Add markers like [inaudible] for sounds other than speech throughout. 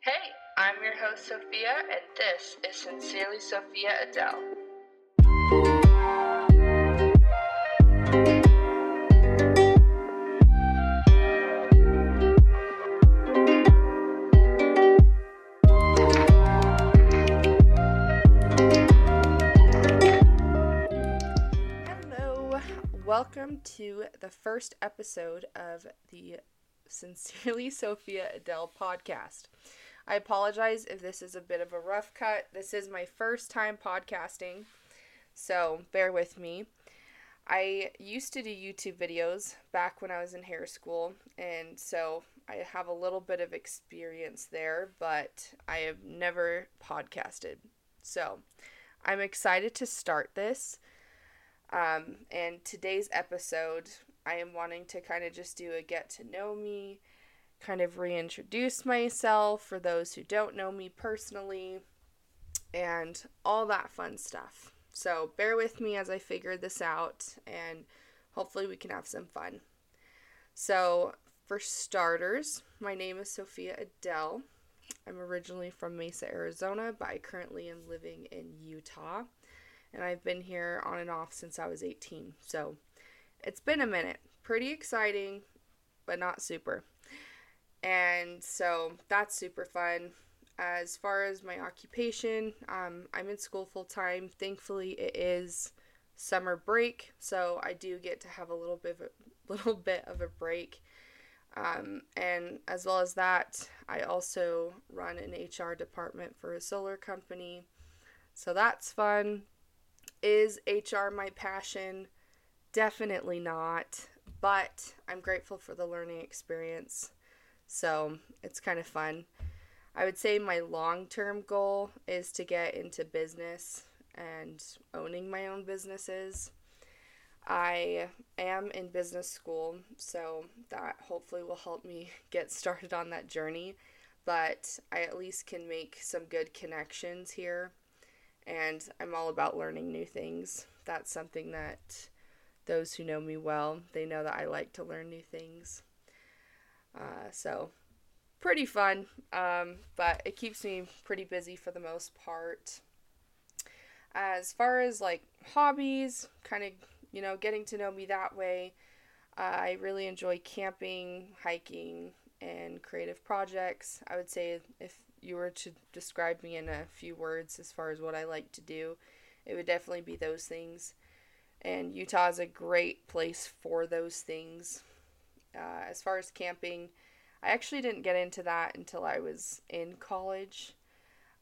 Hey, I'm your host Sophia, and this is Sincerely Sophia Adele. Welcome to the first episode of the Sincerely [laughs] Sophia Adele podcast. I apologize if this is a bit of a rough cut. This is my first time podcasting, so bear with me. I used to do YouTube videos back when I was in hair school, and so I have a little bit of experience there, but I have never podcasted. So I'm excited to start this. Um, and today's episode, I am wanting to kind of just do a get to know me, kind of reintroduce myself for those who don't know me personally, and all that fun stuff. So bear with me as I figure this out, and hopefully we can have some fun. So, for starters, my name is Sophia Adele. I'm originally from Mesa, Arizona, but I currently am living in Utah and I've been here on and off since I was 18. So it's been a minute. Pretty exciting, but not super. And so that's super fun. As far as my occupation, um, I'm in school full time. Thankfully, it is summer break, so I do get to have a little bit of a [laughs] little bit of a break. Um, and as well as that, I also run an HR department for a solar company. So that's fun. Is HR my passion? Definitely not, but I'm grateful for the learning experience. So it's kind of fun. I would say my long term goal is to get into business and owning my own businesses. I am in business school, so that hopefully will help me [laughs] get started on that journey. But I at least can make some good connections here and I'm all about learning new things. That's something that those who know me well, they know that I like to learn new things. Uh, so pretty fun, um, but it keeps me pretty busy for the most part. As far as like hobbies, kind of you know getting to know me that way, uh, I really enjoy camping, hiking, and creative projects. I would say if you were to describe me in a few words as far as what I like to do, it would definitely be those things. And Utah is a great place for those things. Uh, as far as camping, I actually didn't get into that until I was in college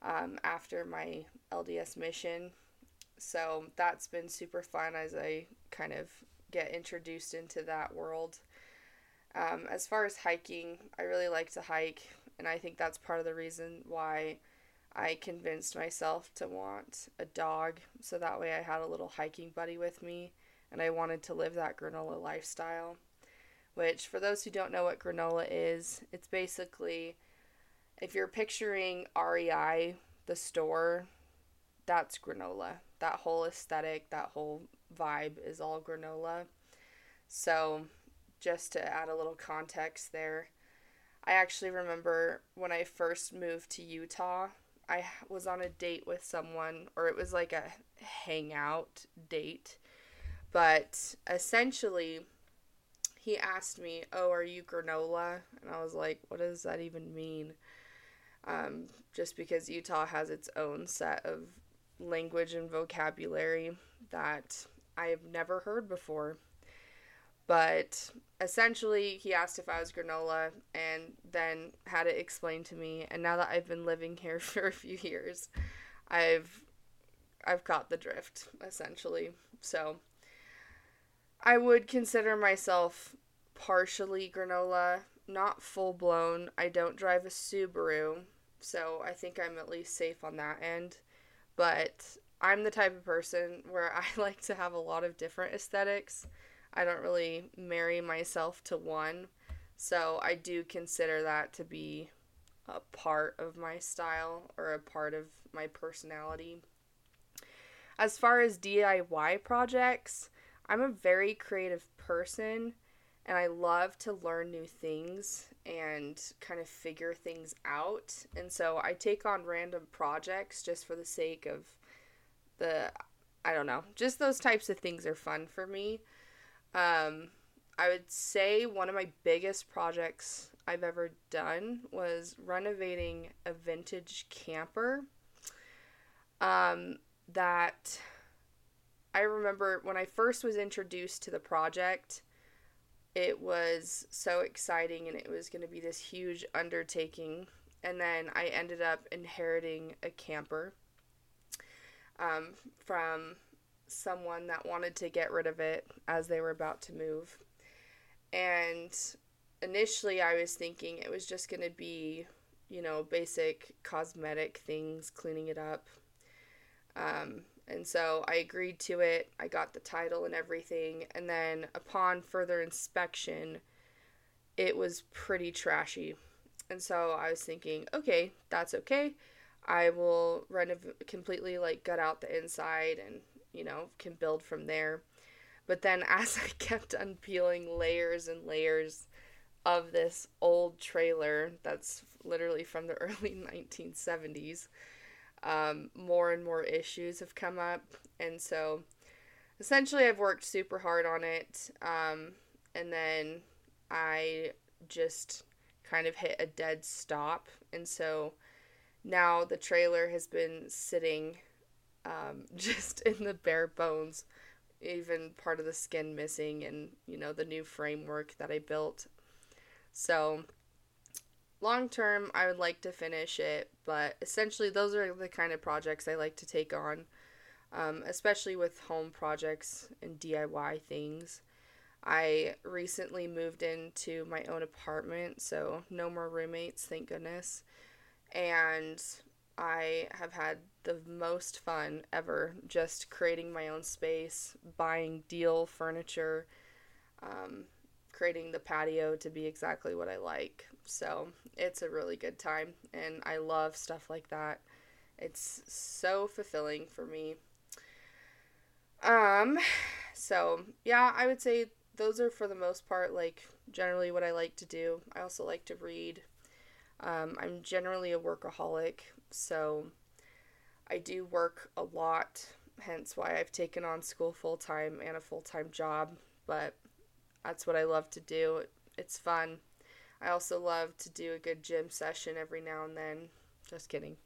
um, after my LDS mission. So that's been super fun as I kind of get introduced into that world. Um, as far as hiking, I really like to hike and I think that's part of the reason why I convinced myself to want a dog so that way I had a little hiking buddy with me and I wanted to live that granola lifestyle. Which, for those who don't know what granola is, it's basically if you're picturing REI, the store, that's granola. That whole aesthetic, that whole vibe is all granola. So, just to add a little context there, I actually remember when I first moved to Utah, I was on a date with someone, or it was like a hangout date. But essentially, he asked me, Oh, are you granola? And I was like, What does that even mean? Um, just because Utah has its own set of language and vocabulary that I have never heard before. But essentially, he asked if I was granola and then had it explained to me. And now that I've been living here [laughs] for a few years, I've I've got the drift essentially. So I would consider myself partially granola, not full blown. I don't drive a Subaru, so I think I'm at least safe on that end. But I'm the type of person where [laughs] I like to have a lot of different aesthetics. I don't really marry myself to one. So I do consider that to be a part of my style or a part of my personality. As far as DIY projects, I'm a very creative person and I love to learn new things and kind of figure things out. And so I take on random projects just for the sake of the I don't know, just those types of things are fun for me. Um, I would say one of my biggest projects I've ever done was renovating a vintage camper. Um, that I remember when I first was introduced to the project, it was so exciting and it was going to be this huge undertaking. And then I ended up inheriting a camper um, from someone that wanted to get rid of it as they were about to move. And initially, I was thinking it was just going to be, you know, basic cosmetic things, cleaning it up. Um, and so I agreed to it. I got the title and everything. And then upon further inspection, it was pretty trashy. And so I was thinking, okay, that's okay. I will renov- completely like gut out the inside and, you know, can build from there. But then [laughs] as I kept unpeeling layers and layers of this old trailer that's literally from the [laughs] early 1970s, um, more and more issues have come up. And so essentially, I've worked super hard on it. Um, and then I just kind of hit a dead stop. And so now the trailer has been sitting um, [laughs] just in the bare bones, even part of the skin missing, and you know, the new framework that I built. So long term, I would like to finish it, but essentially, those are the kind of projects I like to take on, um, especially with home projects and DIY things. I recently moved into my own apartment, so no more roommates, thank goodness. And I have had the most fun ever just creating my own space, buying deal furniture, um, creating the patio to be exactly what I like. So it's a really good time, and I love stuff like that. It's so fulfilling for me. Um, so yeah, I would say those are for the most part like generally what I like to do. I also like to read. Um, I'm generally a workaholic, so I do work a lot, hence why I've taken on school full time and a full time job. But that's what I love to do. It's fun. I also love to do a good gym session every now and then. Just kidding.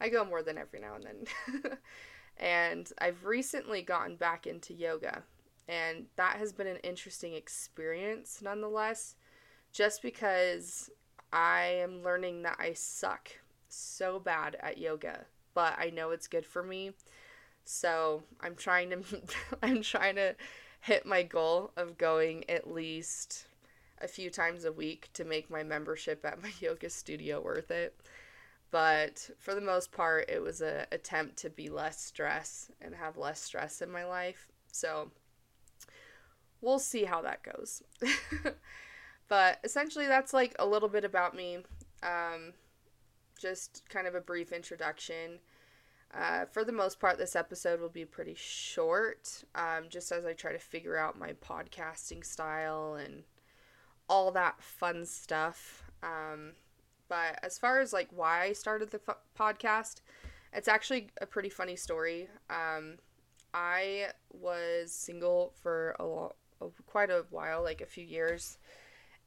I go more than every now and then. [laughs] and I've recently gotten back into yoga. And that has been an interesting experience nonetheless, just because I am learning that I suck so bad at yoga, but I know it's good for me. So I'm trying to [laughs] I'm trying to hit my goal of going at least a few times a week to make my membership at my [laughs] yoga studio worth it. But for the most part, it was an attempt to be less stress and have less stress in my life. So we'll see how that goes. [laughs] but essentially, that's like a little bit about me. Um, just kind of a brief introduction. Uh, for the most part, this episode will be pretty short, um, just as I try to figure out my podcasting style and all that fun stuff. Um, but as far as like why I started the f- podcast, it's actually a pretty funny story. Um, I was single for a, quite a while, like a few years,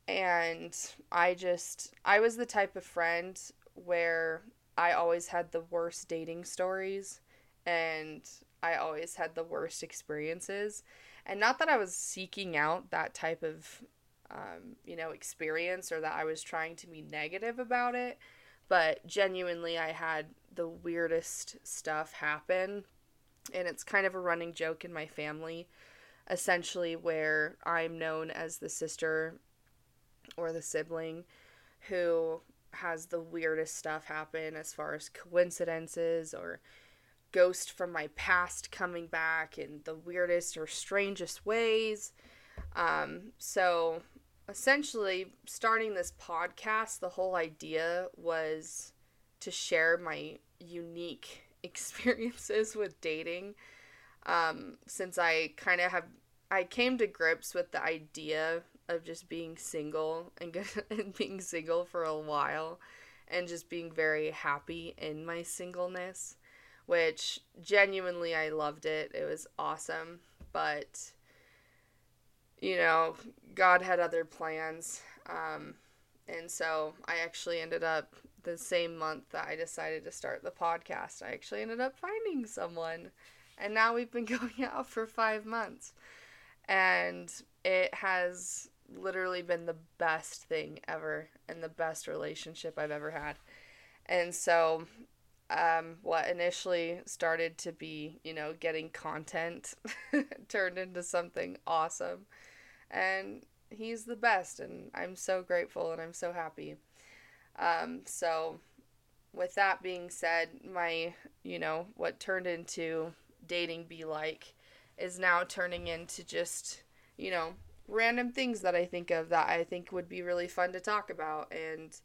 and I just I was the type of friend where I always had the worst dating stories and I always had the worst experiences. And not that I was seeking out that type of, um, you know, experience or that I was trying to be negative about it, but genuinely, I had the weirdest stuff happen. And it's kind of a running joke in my family, essentially, where I'm known as the sister or the sibling who has the weirdest stuff happen as far as coincidences or ghost from my past coming back in the weirdest or strangest ways. Um, so essentially, starting this podcast, the whole idea was to share my unique [laughs] experiences with dating. Um, since I kind of have, I came to grips with the idea of just being single and, [laughs] and being single for a while and just being very happy in my singleness, which genuinely I loved it. It was awesome, but you know, God had other plans. Um, and so I actually ended up the same month that I decided to start the podcast, I actually ended up finding someone. And now we've been [laughs] going out for five months. And it has literally been the best thing ever and the best relationship I've ever had. And so, um, what initially started to be, you know, getting content [laughs] turned into something awesome. And he's the best, and I'm so grateful and I'm so happy. Um, so, with that being said, my, you know, what turned into dating be like is now turning into just, you know, random things that I think of that I think would be really fun to talk about and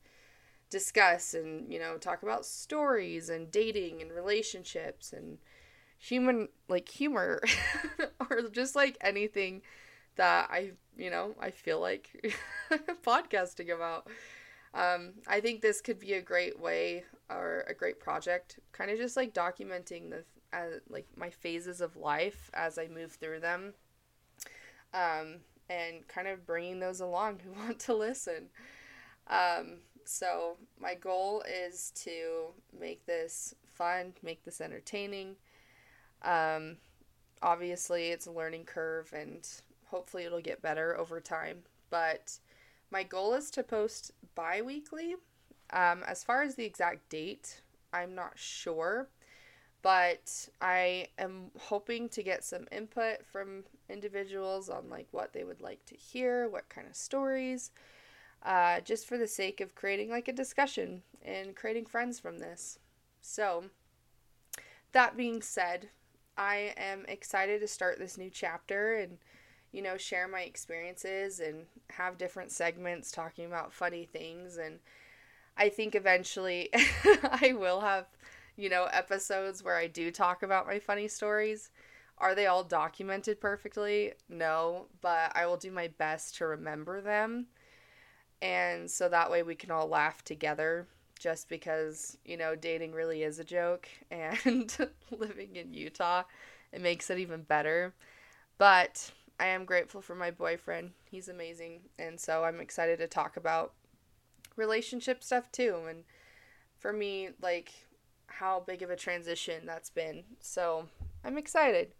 discuss and, you know, talk about stories and dating and relationships and human, like humor [laughs] or just like anything that I, you know, I feel like [laughs] podcasting about. Um, I think this could be a great way or a great project, kind of just like documenting the uh, like my phases of life as I move through them, um, and kind of bringing those along who [laughs] want to listen. Um, so my goal is to make this fun, make this entertaining. Um, obviously, it's a learning curve, and hopefully, it'll get better over time. But my goal is to post bi weekly. Um, as far as the exact date, I'm not sure, but I am hoping to get some input from individuals on like what they would like to hear, what kind of stories, uh, just for the sake of creating like a discussion and creating friends from this. So, that being said, I am excited to start this new chapter and you know, share my experiences and have different segments talking about funny things. And I think eventually [laughs] I will have, you know, episodes where I do talk about my funny stories. Are they all documented perfectly? No, but I will do my best to remember them. And so that way we can all laugh together just because, you know, dating really is a joke [laughs] and living in Utah, it makes it even better. But I am grateful for my boyfriend. He's amazing. And so I'm excited to talk about relationship stuff too. And for me, like how big of a transition that's been. So I'm excited.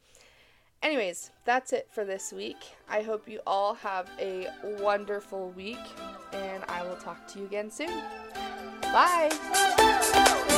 Anyways, that's it for this week. I hope you all have a wonderful week, and I will talk to you again soon. Bye.